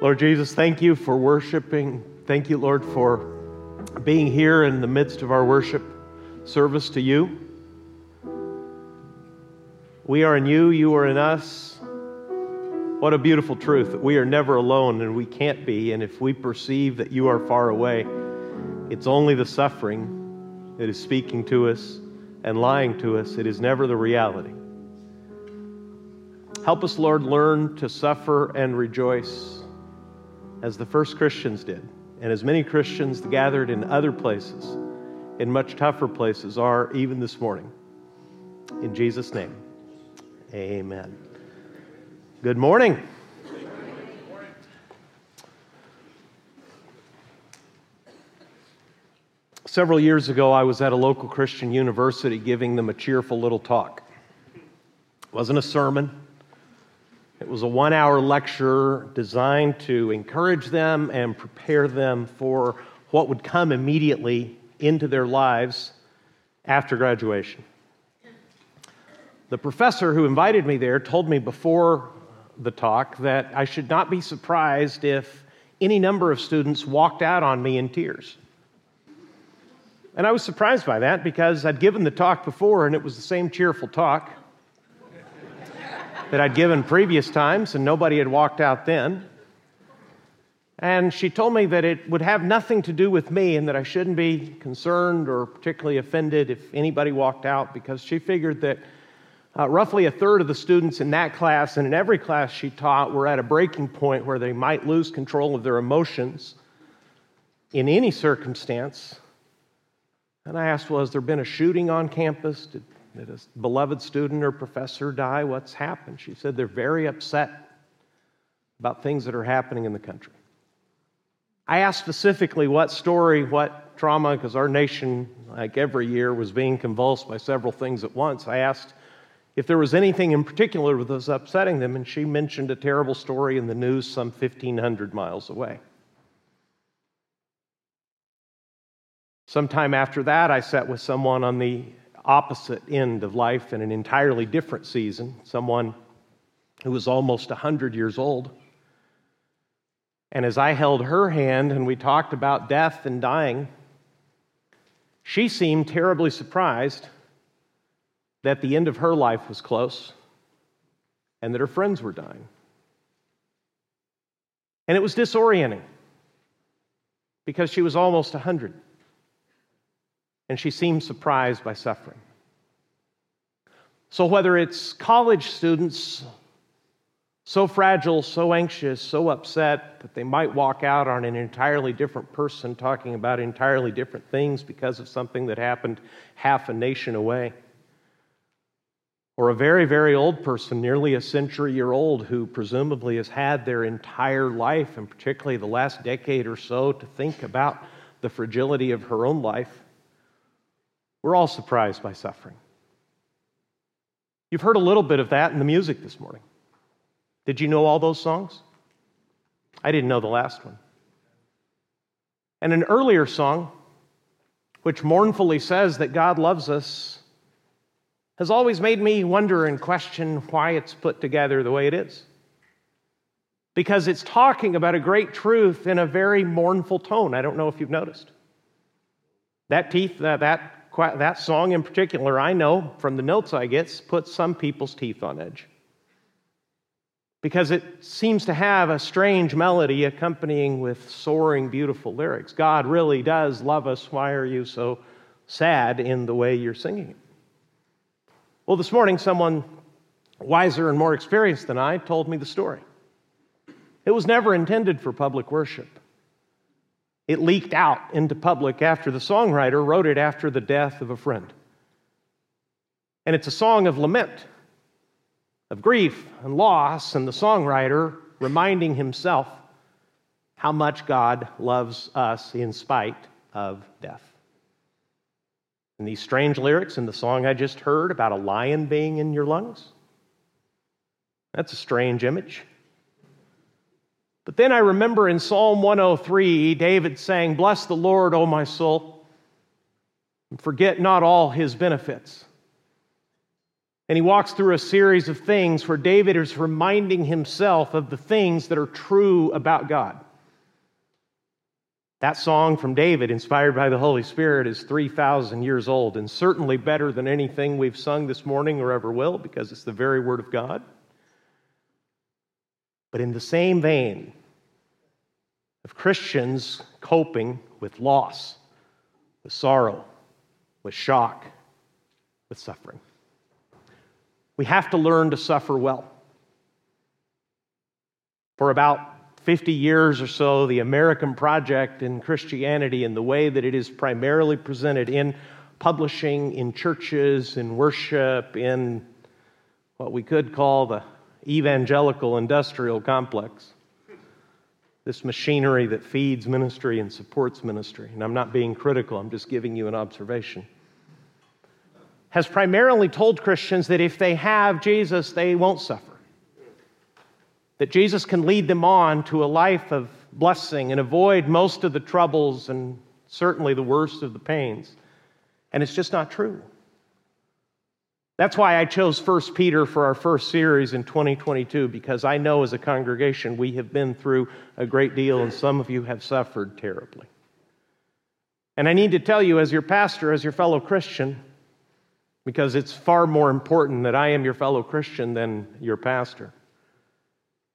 Lord Jesus, thank you for worshiping. Thank you, Lord, for being here in the midst of our worship service to you. We are in you, you are in us. What a beautiful truth that we are never alone and we can't be. And if we perceive that you are far away, it's only the suffering that is speaking to us and lying to us. It is never the reality. Help us, Lord, learn to suffer and rejoice as the first Christians did, and as many Christians gathered in other places, in much tougher places, are even this morning. In Jesus' name, amen. Good morning. Several years ago, I was at a local Christian university giving them a cheerful little talk. It wasn't a sermon, it was a one hour lecture designed to encourage them and prepare them for what would come immediately into their lives after graduation. The professor who invited me there told me before the talk that I should not be surprised if any number of students walked out on me in tears. And I was surprised by that because I'd given the talk before and it was the same cheerful talk that I'd given previous times, and nobody had walked out then. And she told me that it would have nothing to do with me and that I shouldn't be concerned or particularly offended if anybody walked out because she figured that uh, roughly a third of the students in that class and in every class she taught were at a breaking point where they might lose control of their emotions in any circumstance. And I asked, Well, has there been a shooting on campus? Did did a beloved student or professor die? What's happened? She said they're very upset about things that are happening in the country. I asked specifically what story, what trauma, because our nation, like every year, was being convulsed by several things at once. I asked if there was anything in particular that was upsetting them, and she mentioned a terrible story in the news some 1,500 miles away. Sometime after that, I sat with someone on the opposite end of life in an entirely different season, someone who was almost 100 years old. And as I held her hand and we talked about death and dying, she seemed terribly surprised that the end of her life was close and that her friends were dying. And it was disorienting because she was almost 100 and she seems surprised by suffering. So, whether it's college students so fragile, so anxious, so upset that they might walk out on an entirely different person talking about entirely different things because of something that happened half a nation away. Or a very, very old person, nearly a century year old, who presumably has had their entire life, and particularly the last decade or so, to think about the fragility of her own life we're all surprised by suffering. You've heard a little bit of that in the music this morning. Did you know all those songs? I didn't know the last one. And an earlier song, which mournfully says that God loves us, has always made me wonder and question why it's put together the way it is. Because it's talking about a great truth in a very mournful tone. I don't know if you've noticed. That teeth, uh, that that song in particular, I know from the notes I get, puts some people's teeth on edge. Because it seems to have a strange melody accompanying with soaring, beautiful lyrics. God really does love us. Why are you so sad in the way you're singing it? Well, this morning, someone wiser and more experienced than I told me the story. It was never intended for public worship. It leaked out into public after the songwriter wrote it after the death of a friend. And it's a song of lament, of grief and loss, and the songwriter reminding himself how much God loves us in spite of death. And these strange lyrics in the song I just heard about a lion being in your lungs, that's a strange image. But then I remember in Psalm 103, David saying, Bless the Lord, O my soul, and forget not all his benefits. And he walks through a series of things where David is reminding himself of the things that are true about God. That song from David, inspired by the Holy Spirit, is 3,000 years old and certainly better than anything we've sung this morning or ever will because it's the very Word of God. But in the same vein of Christians coping with loss, with sorrow, with shock, with suffering. We have to learn to suffer well. For about 50 years or so, the American project in Christianity, and the way that it is primarily presented in publishing, in churches, in worship, in what we could call the evangelical industrial complex, this machinery that feeds ministry and supports ministry. And I'm not being critical, I'm just giving you an observation has primarily told Christians that if they have Jesus, they won't suffer. That Jesus can lead them on to a life of blessing and avoid most of the troubles and certainly the worst of the pains. And it's just not true. That's why I chose 1 Peter for our first series in 2022, because I know as a congregation we have been through a great deal and some of you have suffered terribly. And I need to tell you, as your pastor, as your fellow Christian, because it's far more important that I am your fellow Christian than your pastor.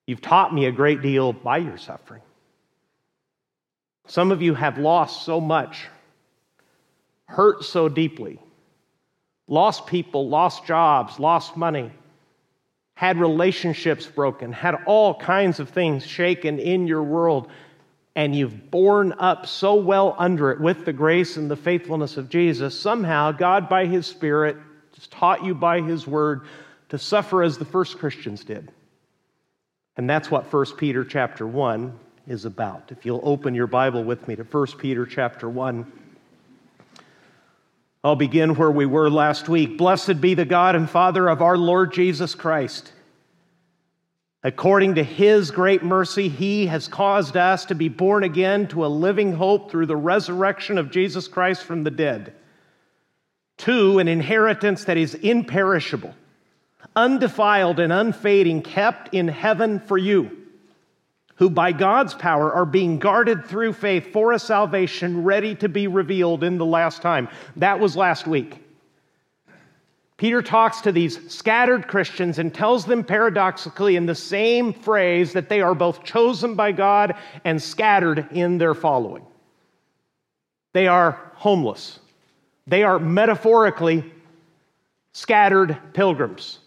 You've taught me a great deal by your suffering. Some of you have lost so much, hurt so deeply, lost people, lost jobs, lost money, had relationships broken, had all kinds of things shaken in your world, and you've borne up so well under it with the grace and the faithfulness of Jesus. Somehow, God, by His Spirit, has taught you by His Word to suffer as the first Christians did. And that's what 1 Peter chapter 1 is about. If you'll open your Bible with me to 1 Peter chapter 1. I'll begin where we were last week. Blessed be the God and Father of our Lord Jesus Christ. According to his great mercy, he has caused us to be born again to a living hope through the resurrection of Jesus Christ from the dead to an inheritance that is imperishable, undefiled, and unfading, kept in heaven for you, who by God's power are being guarded through faith for a salvation ready to be revealed in the last time. That was last week. Peter talks to these scattered Christians and tells them paradoxically in the same phrase that they are both chosen by God and scattered in their following. They are homeless they are metaphorically scattered pilgrims,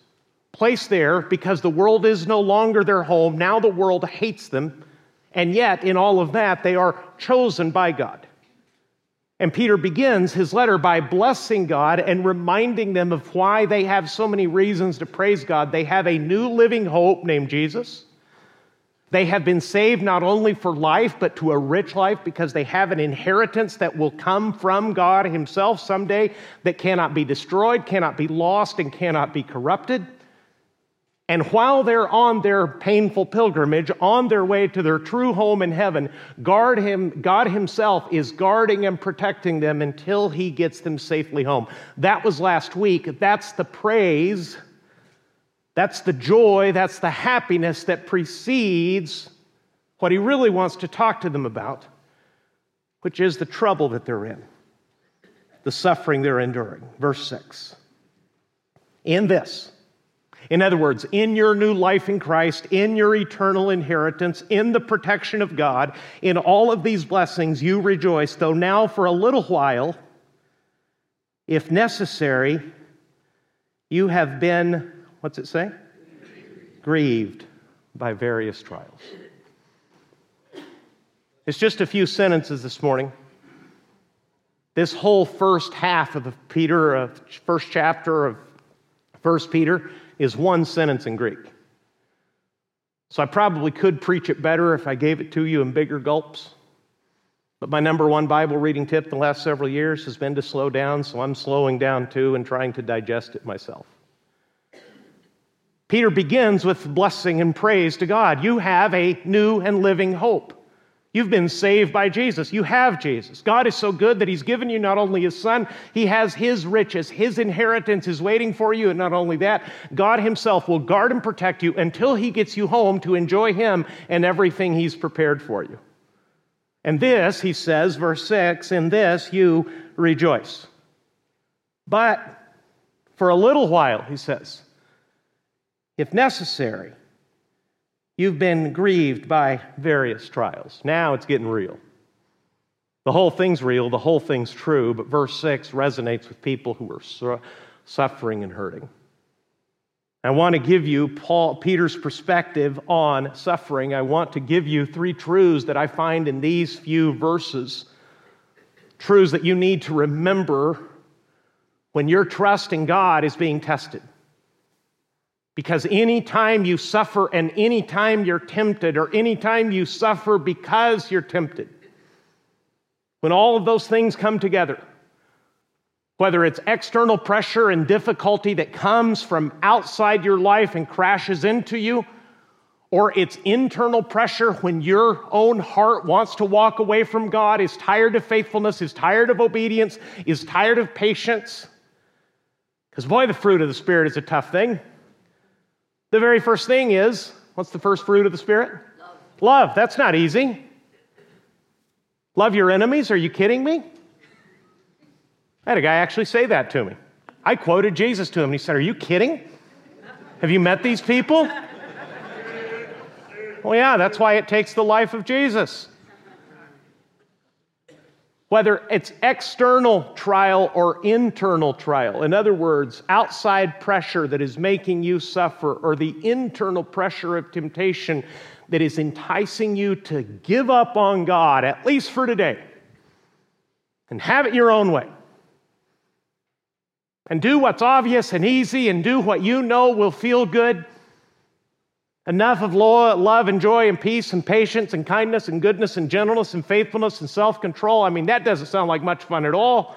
placed there because the world is no longer their home. Now the world hates them. And yet, in all of that, they are chosen by God. And Peter begins his letter by blessing God and reminding them of why they have so many reasons to praise God. They have a new living hope named Jesus. They have been saved not only for life, but to a rich life because they have an inheritance that will come from God Himself someday that cannot be destroyed, cannot be lost, and cannot be corrupted. And while they're on their painful pilgrimage, on their way to their true home in heaven, guard him, God Himself is guarding and protecting them until He gets them safely home. That was last week. That's the praise that's the joy, that's the happiness that precedes what he really wants to talk to them about, which is the trouble that they're in, the suffering they're enduring. Verse 6. In this, in other words, in your new life in Christ, in your eternal inheritance, in the protection of God, in all of these blessings, you rejoice, though now for a little while, if necessary, you have been what's it say? Grieved by various trials. It's just a few sentences this morning. This whole first half of the Peter, uh, first chapter of First Peter, is one sentence in Greek. So I probably could preach it better if I gave it to you in bigger gulps. But my number one Bible reading tip the last several years has been to slow down, so I'm slowing down too and trying to digest it myself. Peter begins with blessing and praise to God. You have a new and living hope. You've been saved by Jesus. You have Jesus. God is so good that He's given you not only His Son, He has His riches, His inheritance is waiting for you. And not only that, God Himself will guard and protect you until He gets you home to enjoy Him and everything He's prepared for you. And this, He says, verse 6, in this you rejoice. But for a little while, He says, if necessary, You've been grieved by various trials. Now it's getting real. The whole thing's real, the whole thing's true, but verse 6 resonates with people who are su- suffering and hurting. I want to give you Paul, Peter's perspective on suffering. I want to give you three truths that I find in these few verses. Truths that you need to remember when your trust in God is being tested. Because anytime you suffer and anytime you're tempted, or anytime you suffer because you're tempted, when all of those things come together, whether it's external pressure and difficulty that comes from outside your life and crashes into you, or it's internal pressure when your own heart wants to walk away from God, is tired of faithfulness, is tired of obedience, is tired of patience. Because, boy, the fruit of the Spirit is a tough thing. The very first thing is what's the first fruit of the Spirit? Love. Love. That's not easy. Love your enemies? Are you kidding me? I had a guy actually say that to me. I quoted Jesus to him, and he said, Are you kidding? Have you met these people? well, yeah, that's why it takes the life of Jesus whether it's external trial or internal trial. In other words, outside pressure that is making you suffer, or the internal pressure of temptation that is enticing you to give up on God, at least for today, and have it your own way. And do what's obvious and easy, and do what you know will feel good enough of love and joy and peace and patience and kindness and goodness and gentleness and faithfulness and self control. I mean, that doesn't sound like much fun at all.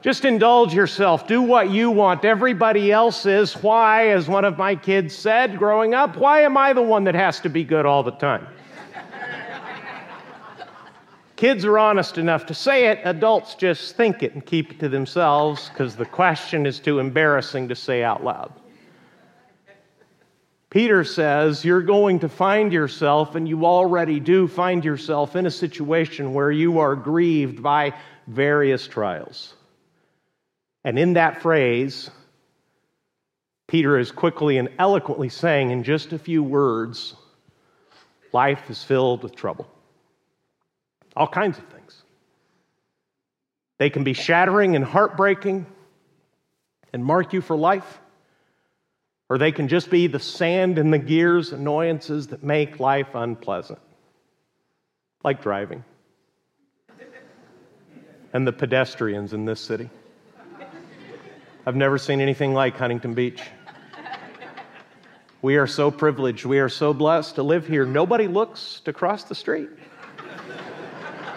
Just indulge yourself. Do what you want. Everybody else is. Why, as one of my kids said growing up, why am I the one that has to be good all the time? Kids are honest enough to say it, adults just think it and keep it to themselves because the question is too embarrassing to say out loud. Peter says you're going to find yourself, and you already do find yourself in a situation where you are grieved by various trials. And in that phrase, Peter is quickly and eloquently saying in just a few words life is filled with trouble. All kinds of things. They can be shattering and heartbreaking and mark you for life or they can just be the sand and the gears annoyances that make life unpleasant, like driving and the pedestrians in this city. I've never seen anything like Huntington Beach. We are so privileged, we are so blessed to live here. Nobody looks to cross the street.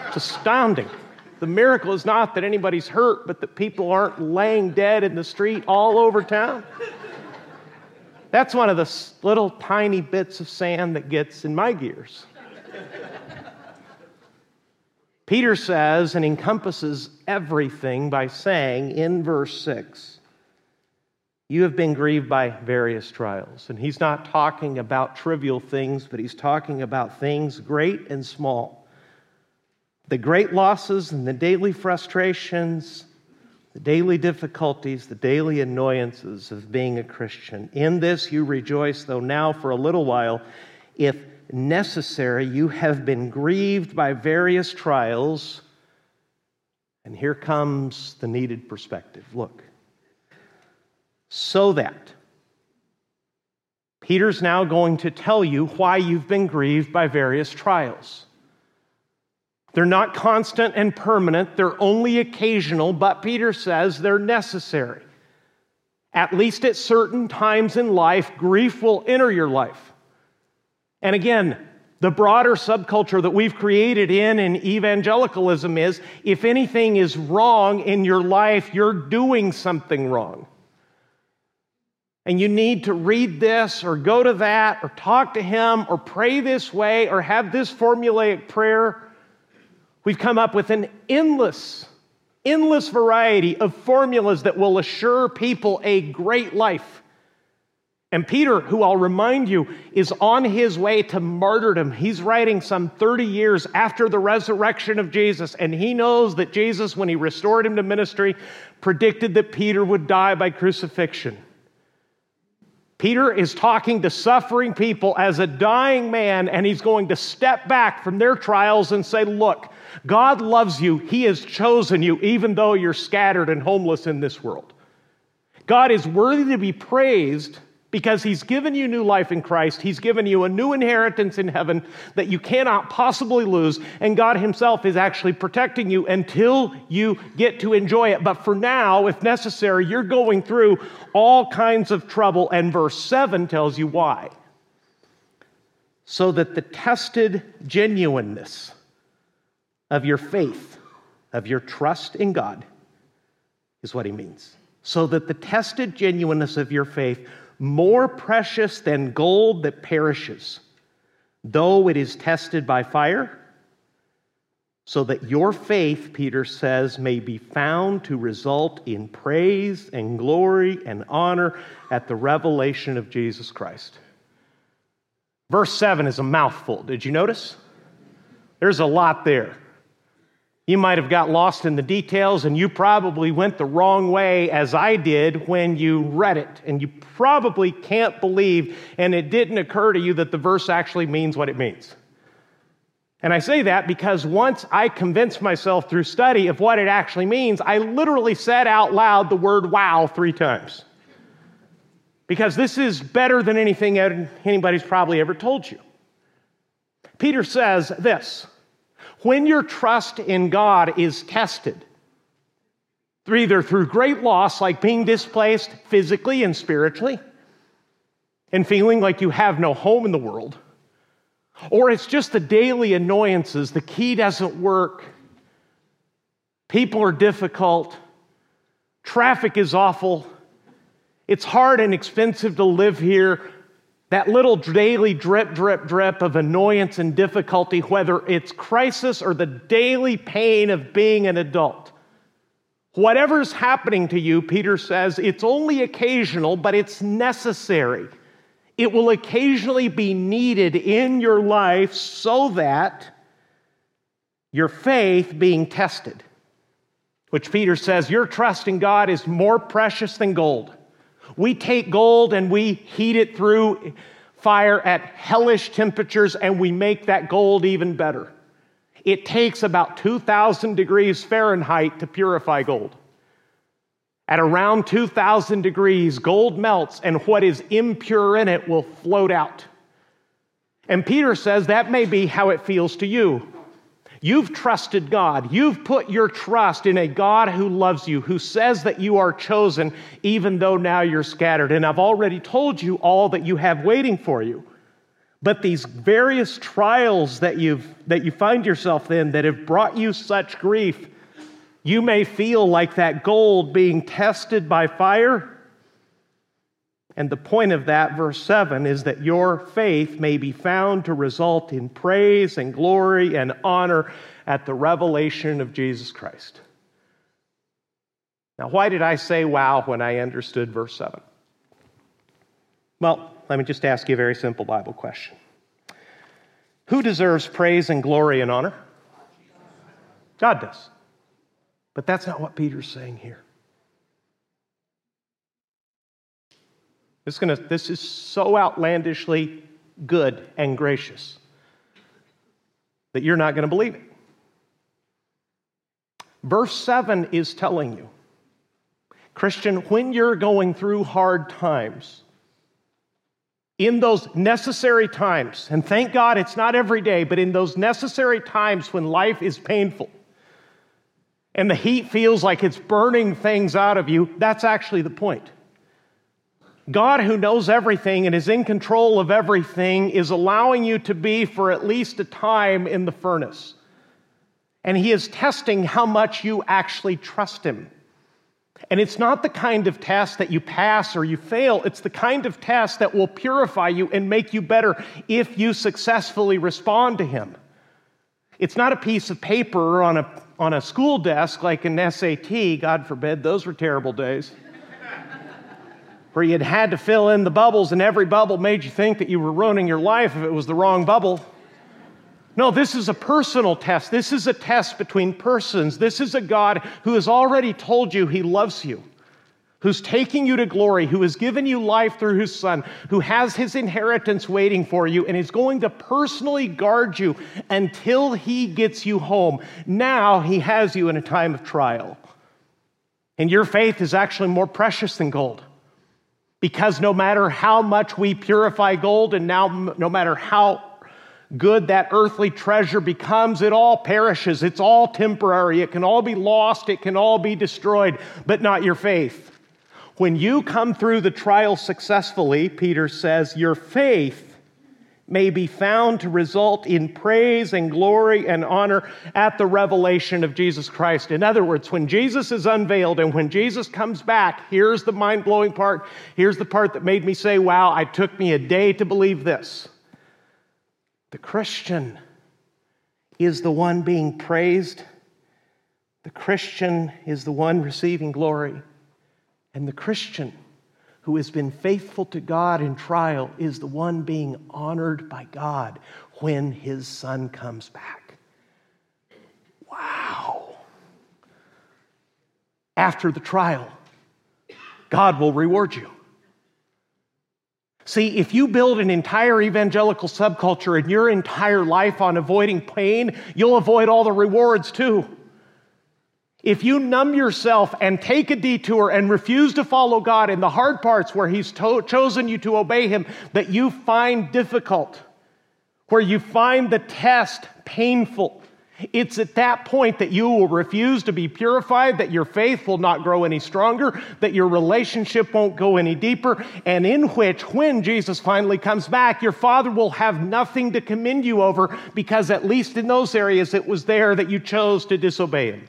It's astounding. The miracle is not that anybody's hurt, but that people aren't laying dead in the street all over town. That's one of the little tiny bits of sand that gets in my gears. Peter says and encompasses everything by saying in verse 6 You have been grieved by various trials. And he's not talking about trivial things, but he's talking about things great and small. The great losses and the daily frustrations the daily difficulties, the daily annoyances of being a Christian. In this you rejoice, though now for a little while, if necessary, you have been grieved by various trials. And here comes the needed perspective. Look. So that Peter's now going to tell you why you've been grieved by various trials. They're not constant and permanent, they're only occasional, but Peter says they're necessary. At least at certain times in life, grief will enter your life. And again, the broader subculture that we've created in in evangelicalism is if anything is wrong in your life, you're doing something wrong. and you need to read this or go to that or talk to him or pray this way or have this formulaic prayer, we've come up with an endless, endless variety of formulas that will assure people a great life. And Peter, who I'll remind you, is on his way to martyrdom. He's writing some 30 years after the resurrection of Jesus, and he knows that Jesus, when he restored him to ministry, predicted that Peter would die by crucifixion. Peter is talking to suffering people as a dying man, and he's going to step back from their trials and say, Look, God loves you. He has chosen you, even though you're scattered and homeless in this world. God is worthy to be praised because he's given you new life in Christ. He's given you a new inheritance in heaven that you cannot possibly lose. And God himself is actually protecting you until you get to enjoy it. But for now, if necessary, you're going through all kinds of trouble. And verse 7 tells you why. So that the tested genuineness of your faith, of your trust in God, is what he means. So that the tested genuineness of your faith more precious than gold that perishes, though it is tested by fire, so that your faith, Peter says, may be found to result in praise and glory and honor at the revelation of Jesus Christ. Verse 7 is a mouthful. Did you notice? There's a lot there. You might have got lost in the details, and you probably went the wrong way as I did when you read it. And you probably can't believe, and it didn't occur to you that the verse actually means what it means. And I say that because once I convinced myself through study of what it actually means, I literally said out loud the word wow three times. Because this is better than anything anybody's probably ever told you. Peter says this when your trust in God is tested, either through great loss, like being displaced physically and spiritually, and feeling like you have no home in the world, or it's just the daily annoyances, the key doesn't work, people are difficult, traffic is awful, it's hard and expensive to live here, that little daily drip, drip, drip of annoyance and difficulty, whether it's crisis or the daily pain of being an adult. Whatever's happening to you, Peter says, it's only occasional, but it's necessary. It will occasionally be needed in your life so that your faith being tested, which Peter says, your trust in God is more precious than gold. We take gold and we heat it through fire at hellish temperatures and we make that gold even better. It takes about 2,000 degrees Fahrenheit to purify gold. At around 2,000 degrees, gold melts and what is impure in it will float out. And Peter says that may be how it feels to you. You've trusted God. You've put your trust in a God who loves you, who says that you are chosen, even though now you're scattered. And I've already told you all that you have waiting for you. But these various trials that, you've, that you find yourself in that have brought you such grief, you may feel like that gold being tested by fire and the point of that, verse 7, is that your faith may be found to result in praise and glory and honor at the revelation of Jesus Christ. Now, why did I say wow when I understood verse 7? Well, let me just ask you a very simple Bible question Who deserves praise and glory and honor? God does. But that's not what Peter's saying here. This is, gonna, this is so outlandishly good and gracious that you're not going to believe it. Verse 7 is telling you, Christian, when you're going through hard times, in those necessary times, and thank God it's not every day, but in those necessary times when life is painful and the heat feels like it's burning things out of you, that's actually the point. God, who knows everything and is in control of everything, is allowing you to be for at least a time in the furnace. And He is testing how much you actually trust Him. And it's not the kind of test that you pass or you fail. It's the kind of test that will purify you and make you better if you successfully respond to Him. It's not a piece of paper on a, on a school desk like an SAT, God forbid, those were terrible days, where you had had to fill in the bubbles and every bubble made you think that you were ruining your life if it was the wrong bubble. No, this is a personal test. This is a test between persons. This is a God who has already told you he loves you, who's taking you to glory, who has given you life through his son, who has his inheritance waiting for you, and is going to personally guard you until he gets you home. Now he has you in a time of trial. And your faith is actually more precious than gold. Because no matter how much we purify gold, and now no matter how good that earthly treasure becomes, it all perishes. It's all temporary. It can all be lost. It can all be destroyed, but not your faith. When you come through the trial successfully, Peter says, your faith may be found to result in praise and glory and honor at the revelation of Jesus Christ. In other words, when Jesus is unveiled and when Jesus comes back, here's the mind blowing part. Here's the part that made me say, wow, it took me a day to believe this. The Christian is the one being praised, the Christian is the one receiving glory, and the Christian who has been faithful to God in trial is the one being honored by God when his son comes back. Wow. After the trial, God will reward you. See, if you build an entire evangelical subculture and your entire life on avoiding pain, you'll avoid all the rewards too. If you numb yourself and take a detour and refuse to follow God in the hard parts where He's to- chosen you to obey Him that you find difficult, where you find the test painful, it's at that point that you will refuse to be purified, that your faith will not grow any stronger, that your relationship won't go any deeper, and in which, when Jesus finally comes back, your Father will have nothing to commend you over because, at least in those areas, it was there that you chose to disobey Him.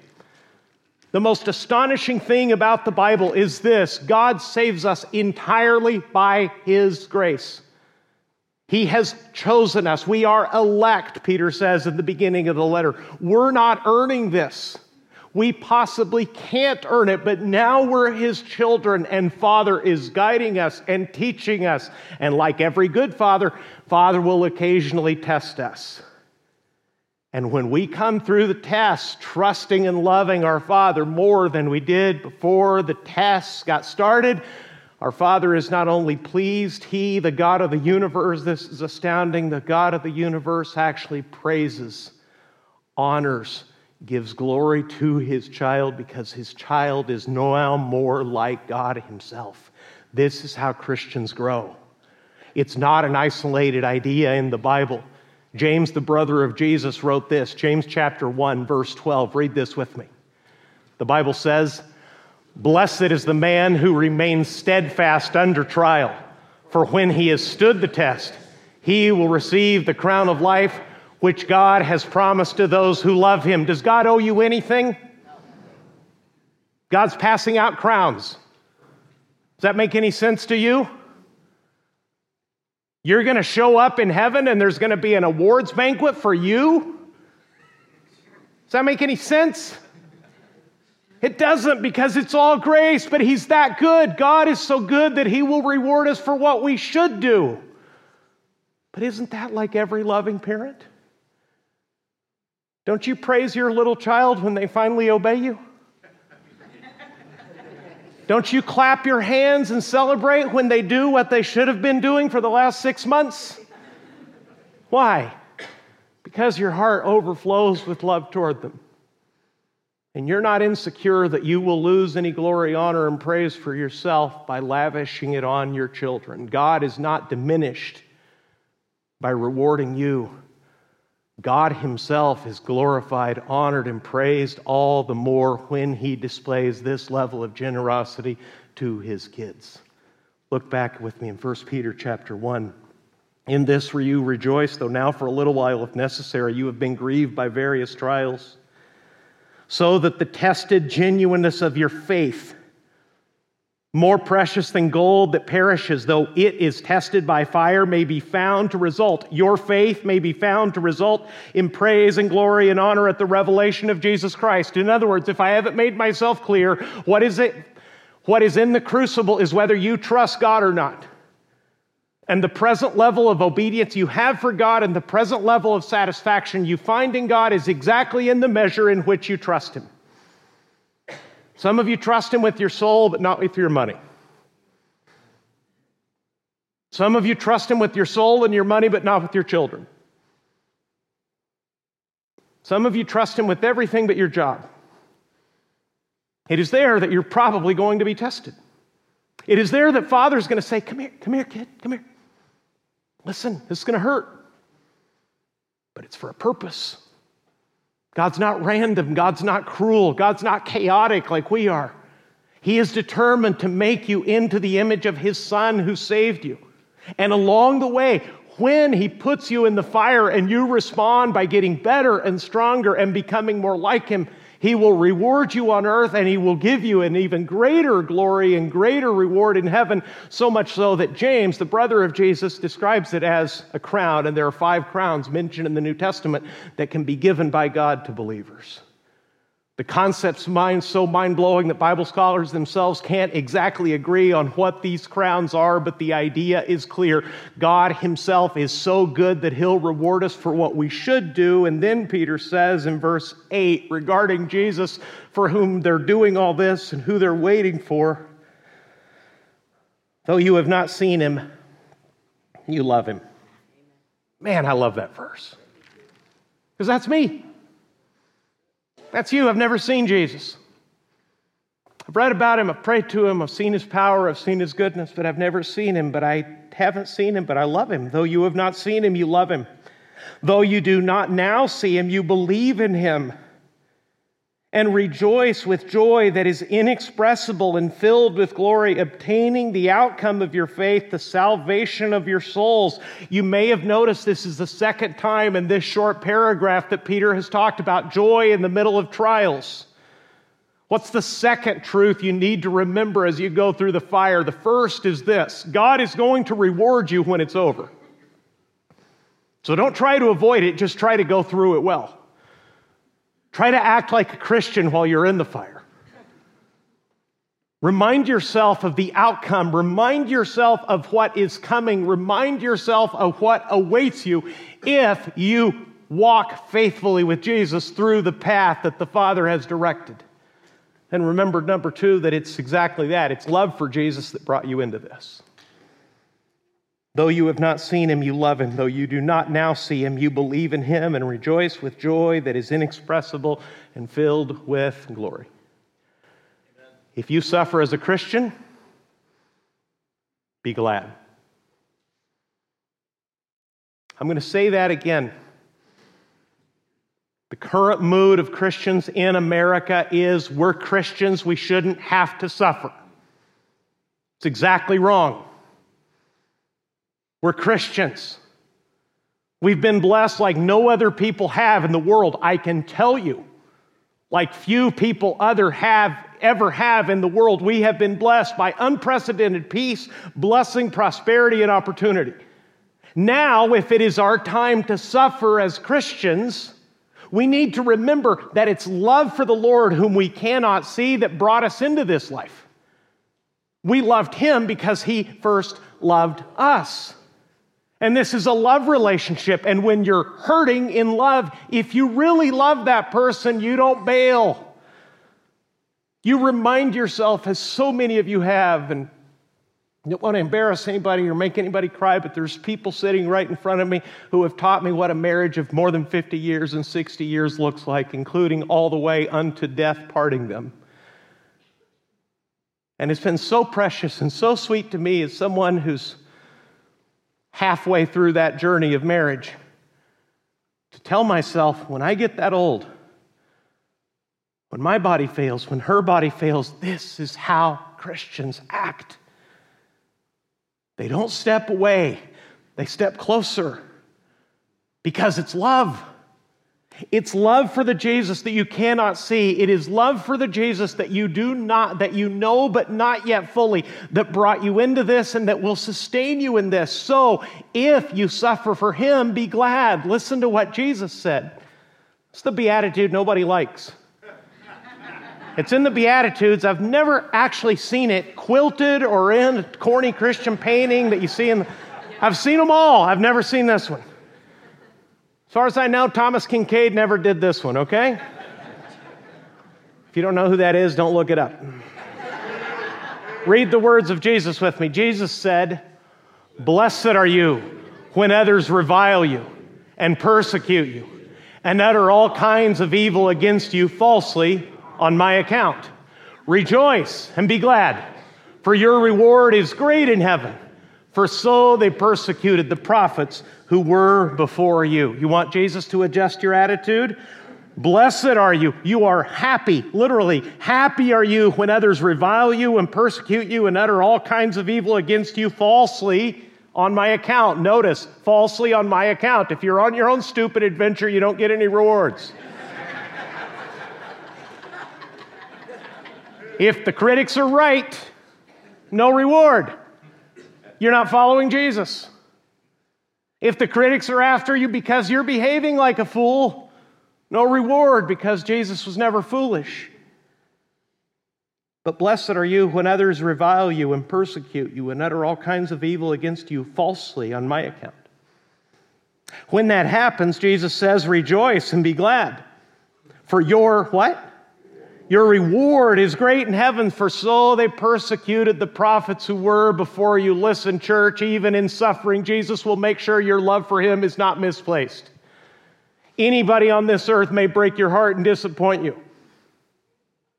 The most astonishing thing about the Bible is this God saves us entirely by His grace. He has chosen us. We are elect, Peter says at the beginning of the letter. We're not earning this. We possibly can't earn it, but now we're his children, and Father is guiding us and teaching us. And like every good father, Father will occasionally test us. And when we come through the test, trusting and loving our Father more than we did before the tests got started, our Father is not only pleased, He, the God of the universe, this is astounding, the God of the universe actually praises, honors, gives glory to His child because His child is now more like God Himself. This is how Christians grow. It's not an isolated idea in the Bible. James, the brother of Jesus, wrote this James chapter 1, verse 12. Read this with me. The Bible says, Blessed is the man who remains steadfast under trial, for when he has stood the test, he will receive the crown of life which God has promised to those who love him. Does God owe you anything? God's passing out crowns. Does that make any sense to you? You're going to show up in heaven and there's going to be an awards banquet for you? Does that make any sense? It doesn't because it's all grace, but He's that good. God is so good that He will reward us for what we should do. But isn't that like every loving parent? Don't you praise your little child when they finally obey you? Don't you clap your hands and celebrate when they do what they should have been doing for the last six months? Why? Because your heart overflows with love toward them. And you're not insecure that you will lose any glory, honor, and praise for yourself by lavishing it on your children. God is not diminished by rewarding you. God Himself is glorified, honored, and praised all the more when He displays this level of generosity to His kids. Look back with me in 1 Peter chapter 1. In this were you rejoice, though now for a little while, if necessary, you have been grieved by various trials so that the tested genuineness of your faith, more precious than gold that perishes, though it is tested by fire, may be found to result. Your faith may be found to result in praise and glory and honor at the revelation of Jesus Christ. In other words, if I haven't made myself clear, what is it? What is in the crucible is whether you trust God or not. And the present level of obedience you have for God and the present level of satisfaction you find in God is exactly in the measure in which you trust Him. Some of you trust Him with your soul, but not with your money. Some of you trust Him with your soul and your money, but not with your children. Some of you trust Him with everything but your job. It is there that you're probably going to be tested. It is there that Father's going to say, Come here, come here, kid, come here. Listen, this is going to hurt, but it's for a purpose. God's not random. God's not cruel. God's not chaotic like we are. He is determined to make you into the image of His Son who saved you. And along the way, when He puts you in the fire and you respond by getting better and stronger and becoming more like Him, he will reward you on earth and he will give you an even greater glory and greater reward in heaven, so much so that James, the brother of Jesus, describes it as a crown. And there are five crowns mentioned in the New Testament that can be given by God to believers. The concept's mind so mind blowing that Bible scholars themselves can't exactly agree on what these crowns are, but the idea is clear. God Himself is so good that He'll reward us for what we should do. And then Peter says in verse 8 regarding Jesus, for whom they're doing all this and who they're waiting for, though you have not seen Him, you love Him. Man, I love that verse. Because that's me. That's you. I've never seen Jesus. I've read about him, I've prayed to him, I've seen his power, I've seen his goodness, but I've never seen him. But I haven't seen him, but I love him. Though you have not seen him, you love him. Though you do not now see him, you believe in him and rejoice with joy that is inexpressible and filled with glory, obtaining the outcome of your faith, the salvation of your souls. You may have noticed this is the second time in this short paragraph that Peter has talked about joy in the middle of trials. What's the second truth you need to remember as you go through the fire? The first is this God is going to reward you when it's over. So don't try to avoid it, just try to go through it well. Try to act like a Christian while you're in the fire. Remind yourself of the outcome. Remind yourself of what is coming. Remind yourself of what awaits you if you walk faithfully with Jesus through the path that the Father has directed. And remember, number two, that it's exactly that it's love for Jesus that brought you into this. Though you have not seen him, you love him. Though you do not now see him, you believe in him and rejoice with joy that is inexpressible and filled with glory. Amen. If you suffer as a Christian, be glad. I'm going to say that again. The current mood of Christians in America is we're Christians, we shouldn't have to suffer. It's exactly wrong. We're Christians. We've been blessed like no other people have in the world, I can tell you. Like few people other have ever have in the world. We have been blessed by unprecedented peace, blessing, prosperity, and opportunity. Now, if it is our time to suffer as Christians, we need to remember that it's love for the Lord, whom we cannot see, that brought us into this life. We loved Him because He first loved us. And this is a love relationship. And when you're hurting in love, if you really love that person, you don't bail. You remind yourself, as so many of you have, and I don't want to embarrass anybody or make anybody cry, but there's people sitting right in front of me who have taught me what a marriage of more than 50 years and 60 years looks like, including all the way unto death parting them. And it's been so precious and so sweet to me as someone who's halfway through that journey of marriage to tell myself when I get that old, when my body fails, when her body fails, this is how Christians act. They don't step away, they step closer because it's love. It's love for the Jesus that you cannot see. It is love for the Jesus that you do not, that you know but not yet fully, that brought you into this and that will sustain you in this. So if you suffer for him, be glad. Listen to what Jesus said. It's the beatitude nobody likes. It's in the Beatitudes. I've never actually seen it quilted or in a corny Christian painting that you see in. The, I've seen them all. I've never seen this one. As far as I know, Thomas Kinkade never did this one, okay? If you don't know who that is, don't look it up. Read the words of Jesus with me. Jesus said, Blessed are you when others revile you and persecute you and utter all kinds of evil against you falsely on my account. Rejoice and be glad, for your reward is great in heaven. For so they persecuted the prophets who were before you. You want Jesus to adjust your attitude? Blessed are you. You are happy, literally, happy are you when others revile you and persecute you and utter all kinds of evil against you falsely on my account. Notice, falsely on my account. If you're on your own stupid adventure, you don't get any rewards. if the critics are right, no reward. You're not following Jesus. If the critics are after you because you're behaving like a fool, no reward because Jesus was never foolish. But blessed are you when others revile you and persecute you and utter all kinds of evil against you falsely on my account. When that happens, Jesus says, Rejoice and be glad. For your what? Your reward is great in heaven, for so they persecuted the prophets who were before you. Listen, church, even in suffering, Jesus will make sure your love for him is not misplaced. Anybody on this earth may break your heart and disappoint you.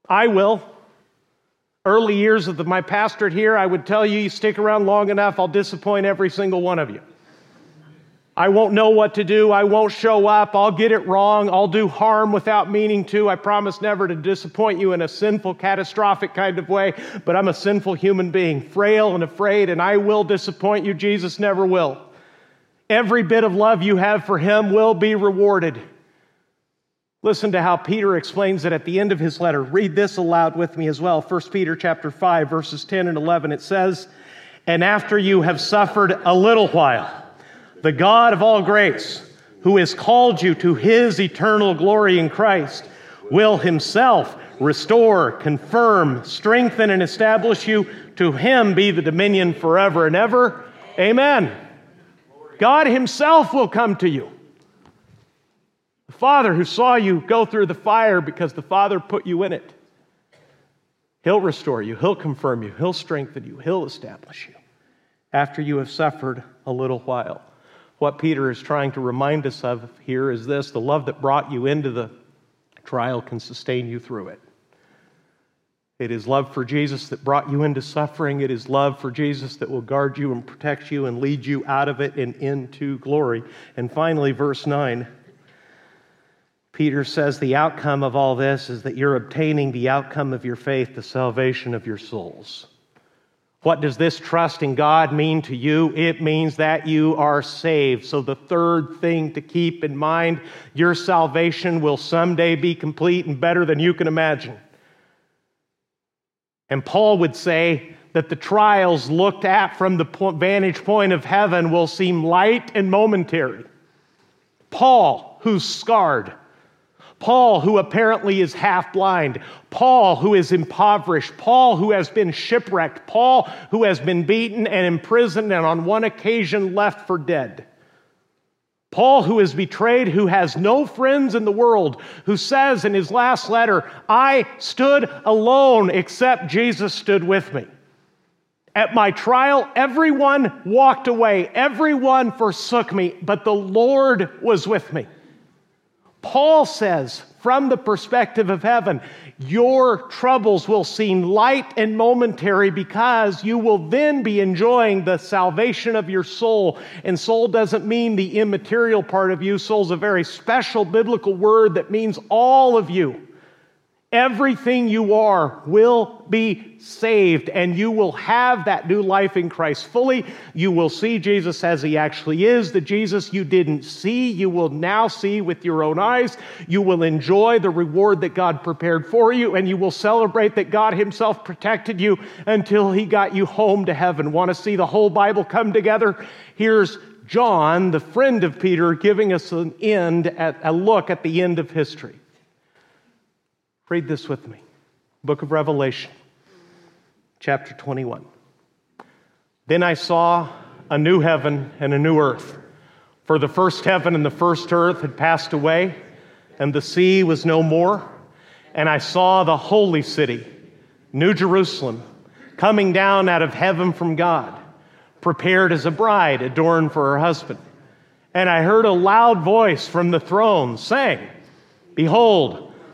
I will. Early years of my pastorate here, I would tell you, you stick around long enough, I'll disappoint every single one of you. I won't know what to do. I won't show up. I'll get it wrong. I'll do harm without meaning to. I promise never to disappoint you in a sinful, catastrophic kind of way, but I'm a sinful human being, frail and afraid, and I will disappoint you. Jesus never will. Every bit of love you have for him will be rewarded. Listen to how Peter explains it at the end of his letter. Read this aloud with me as well. 1 Peter chapter 5 verses 10 and 11 it says, "And after you have suffered a little while, the God of all grace, who has called you to his eternal glory in Christ, will himself restore, confirm, strengthen, and establish you. To him be the dominion forever and ever. Amen. God himself will come to you. The Father who saw you go through the fire because the Father put you in it. He'll restore you, He'll confirm you, He'll strengthen you, He'll establish you after you have suffered a little while what Peter is trying to remind us of here is this the love that brought you into the trial can sustain you through it. It is love for Jesus that brought you into suffering. It is love for Jesus that will guard you and protect you and lead you out of it and into glory. And finally, verse 9. Peter says the outcome of all this is that you're obtaining the outcome of your faith, the salvation of your souls. What does this trust in God mean to you? It means that you are saved. So, the third thing to keep in mind your salvation will someday be complete and better than you can imagine. And Paul would say that the trials looked at from the vantage point of heaven will seem light and momentary. Paul, who's scarred, Paul, who apparently is half blind, Paul, who is impoverished, Paul, who has been shipwrecked, Paul, who has been beaten and imprisoned and on one occasion left for dead. Paul, who is betrayed, who has no friends in the world, who says in his last letter, I stood alone except Jesus stood with me. At my trial, everyone walked away, everyone forsook me, but the Lord was with me. Paul says, from the perspective of heaven, your troubles will seem light and momentary because you will then be enjoying the salvation of your soul. And soul doesn't mean the immaterial part of you, soul's a very special biblical word that means all of you. Everything you are will be saved, and you will have that new life in Christ fully. You will see Jesus as he actually is. The Jesus you didn't see, you will now see with your own eyes. You will enjoy the reward that God prepared for you, and you will celebrate that God himself protected you until he got you home to heaven. Want to see the whole Bible come together? Here's John, the friend of Peter, giving us an end at a look at the end of history. Read this with me. Book of Revelation, chapter 21. Then I saw a new heaven and a new earth. For the first heaven and the first earth had passed away, and the sea was no more. And I saw the holy city, New Jerusalem, coming down out of heaven from God, prepared as a bride adorned for her husband. And I heard a loud voice from the throne saying, Behold,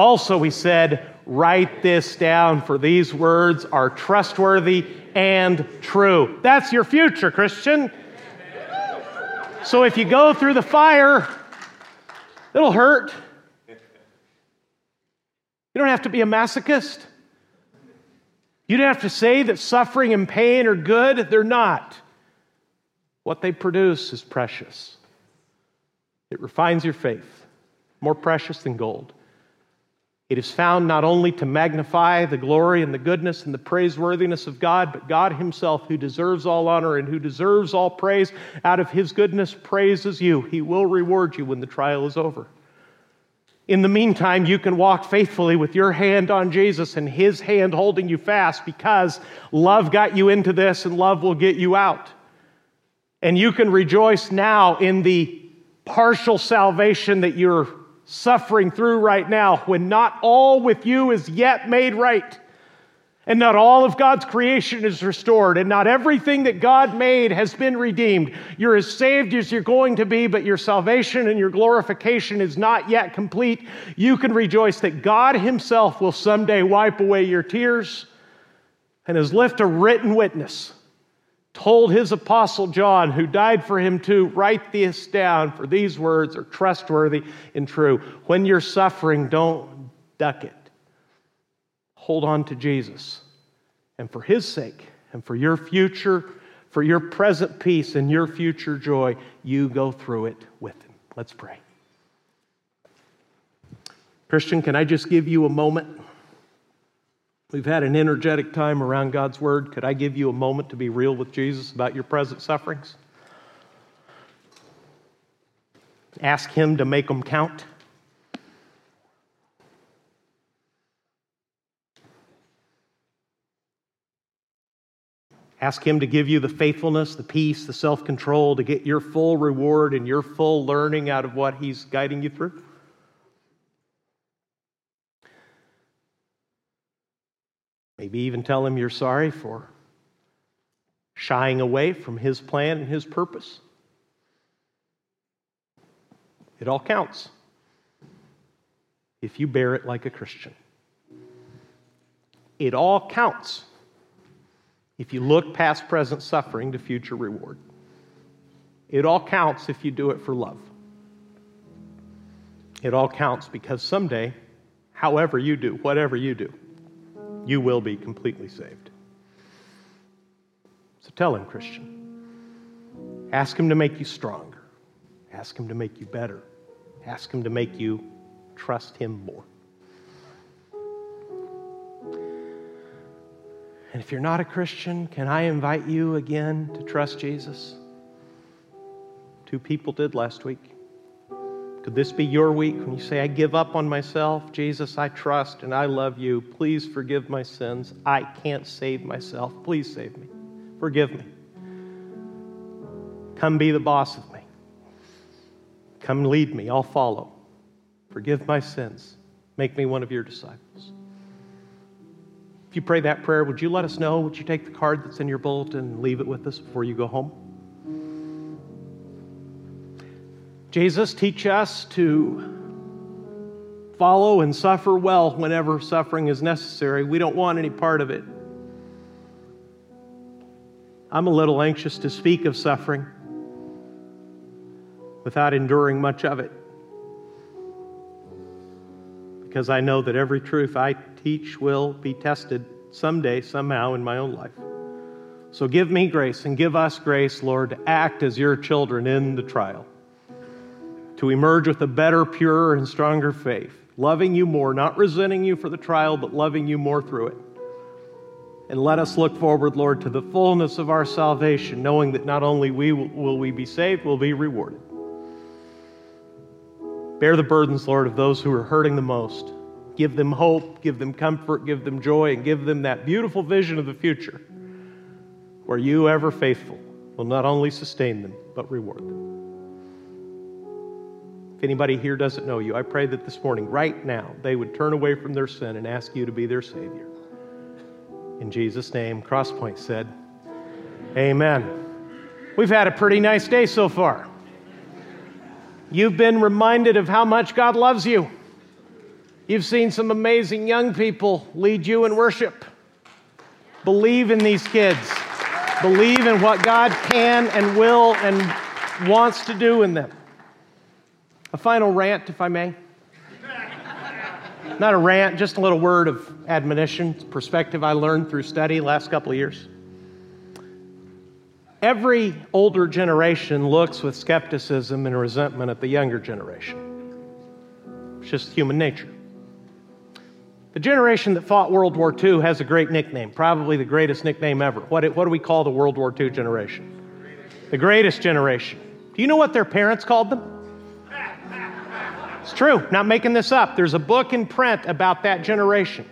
Also, he said, Write this down, for these words are trustworthy and true. That's your future, Christian. So if you go through the fire, it'll hurt. You don't have to be a masochist. You don't have to say that suffering and pain are good. They're not. What they produce is precious, it refines your faith, more precious than gold. It is found not only to magnify the glory and the goodness and the praiseworthiness of God, but God Himself, who deserves all honor and who deserves all praise, out of His goodness praises you. He will reward you when the trial is over. In the meantime, you can walk faithfully with your hand on Jesus and His hand holding you fast because love got you into this and love will get you out. And you can rejoice now in the partial salvation that you're suffering through right now when not all with you is yet made right. And not all of God's creation is restored, and not everything that God made has been redeemed. You're as saved as you're going to be, but your salvation and your glorification is not yet complete. You can rejoice that God Himself will someday wipe away your tears and has left a written witness told his apostle John, who died for him to write this down, for these words are trustworthy and true. When you're suffering, don't duck it. Hold on to Jesus. And for his sake, and for your future, for your present peace and your future joy, you go through it with him. Let's pray. Christian, can I just give you a moment? We've had an energetic time around God's Word. Could I give you a moment to be real with Jesus about your present sufferings? Ask Him to make them count. Ask Him to give you the faithfulness, the peace, the self control to get your full reward and your full learning out of what He's guiding you through. Maybe even tell him you're sorry for shying away from his plan and his purpose. It all counts if you bear it like a Christian. It all counts if you look past present suffering to future reward. It all counts if you do it for love. It all counts because someday, however you do, whatever you do, you will be completely saved. So tell him, Christian. Ask him to make you stronger. Ask him to make you better. Ask him to make you trust him more. And if you're not a Christian, can I invite you again to trust Jesus? Two people did last week. Could this be your week when you say, I give up on myself? Jesus, I trust and I love you. Please forgive my sins. I can't save myself. Please save me. Forgive me. Come be the boss of me. Come lead me. I'll follow. Forgive my sins. Make me one of your disciples. If you pray that prayer, would you let us know? Would you take the card that's in your bulletin and leave it with us before you go home? Jesus, teach us to follow and suffer well whenever suffering is necessary. We don't want any part of it. I'm a little anxious to speak of suffering without enduring much of it. Because I know that every truth I teach will be tested someday, somehow in my own life. So give me grace and give us grace, Lord, to act as your children in the trial, to emerge with a better, purer, and stronger faith, loving you more, not resenting you for the trial, but loving you more through it. And let us look forward, Lord, to the fullness of our salvation, knowing that not only we will we be saved, we'll be rewarded. Bear the burdens, Lord, of those who are hurting the most. Give them hope, give them comfort, give them joy, and give them that beautiful vision of the future where you, ever faithful, will not only sustain them, but reward them. If anybody here doesn't know you, I pray that this morning, right now, they would turn away from their sin and ask you to be their Savior. In Jesus' name, Crosspoint said, Amen. We've had a pretty nice day so far. You've been reminded of how much God loves you. You've seen some amazing young people lead you in worship. Believe in these kids. Believe in what God can and will and wants to do in them. A final rant, if I may. Not a rant, just a little word of admonition, perspective I learned through study last couple of years. Every older generation looks with skepticism and resentment at the younger generation. It's just human nature. The generation that fought World War II has a great nickname, probably the greatest nickname ever. What, what do we call the World War II generation? The greatest generation. Do you know what their parents called them? It's true, not making this up. There's a book in print about that generation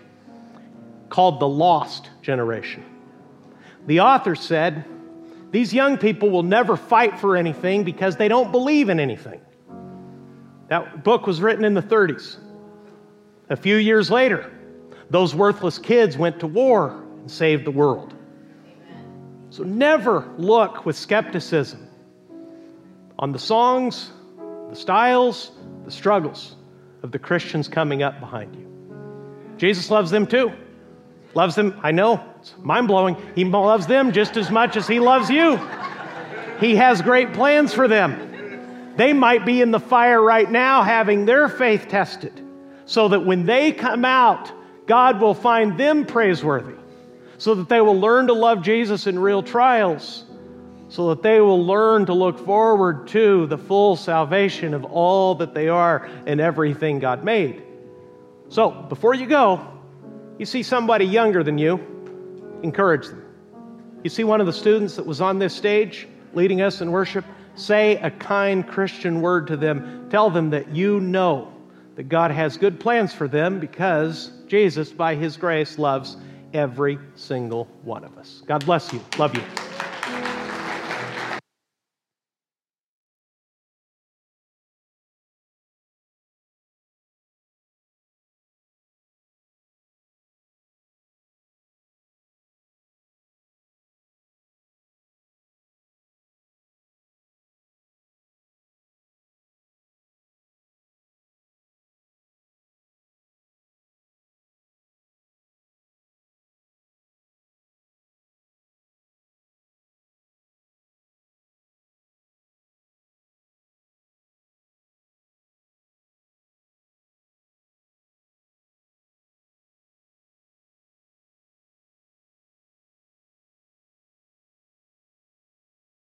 called The Lost Generation. The author said, These young people will never fight for anything because they don't believe in anything. That book was written in the 30s. A few years later, those worthless kids went to war and saved the world. So never look with skepticism on the songs, the styles, the struggles of the Christians coming up behind you. Jesus loves them too. Loves them, I know, it's mind blowing. He loves them just as much as He loves you. He has great plans for them. They might be in the fire right now having their faith tested so that when they come out, God will find them praiseworthy, so that they will learn to love Jesus in real trials, so that they will learn to look forward to the full salvation of all that they are and everything God made. So, before you go, you see somebody younger than you, encourage them. You see one of the students that was on this stage leading us in worship, say a kind Christian word to them. Tell them that you know that God has good plans for them because Jesus, by His grace, loves every single one of us. God bless you. Love you.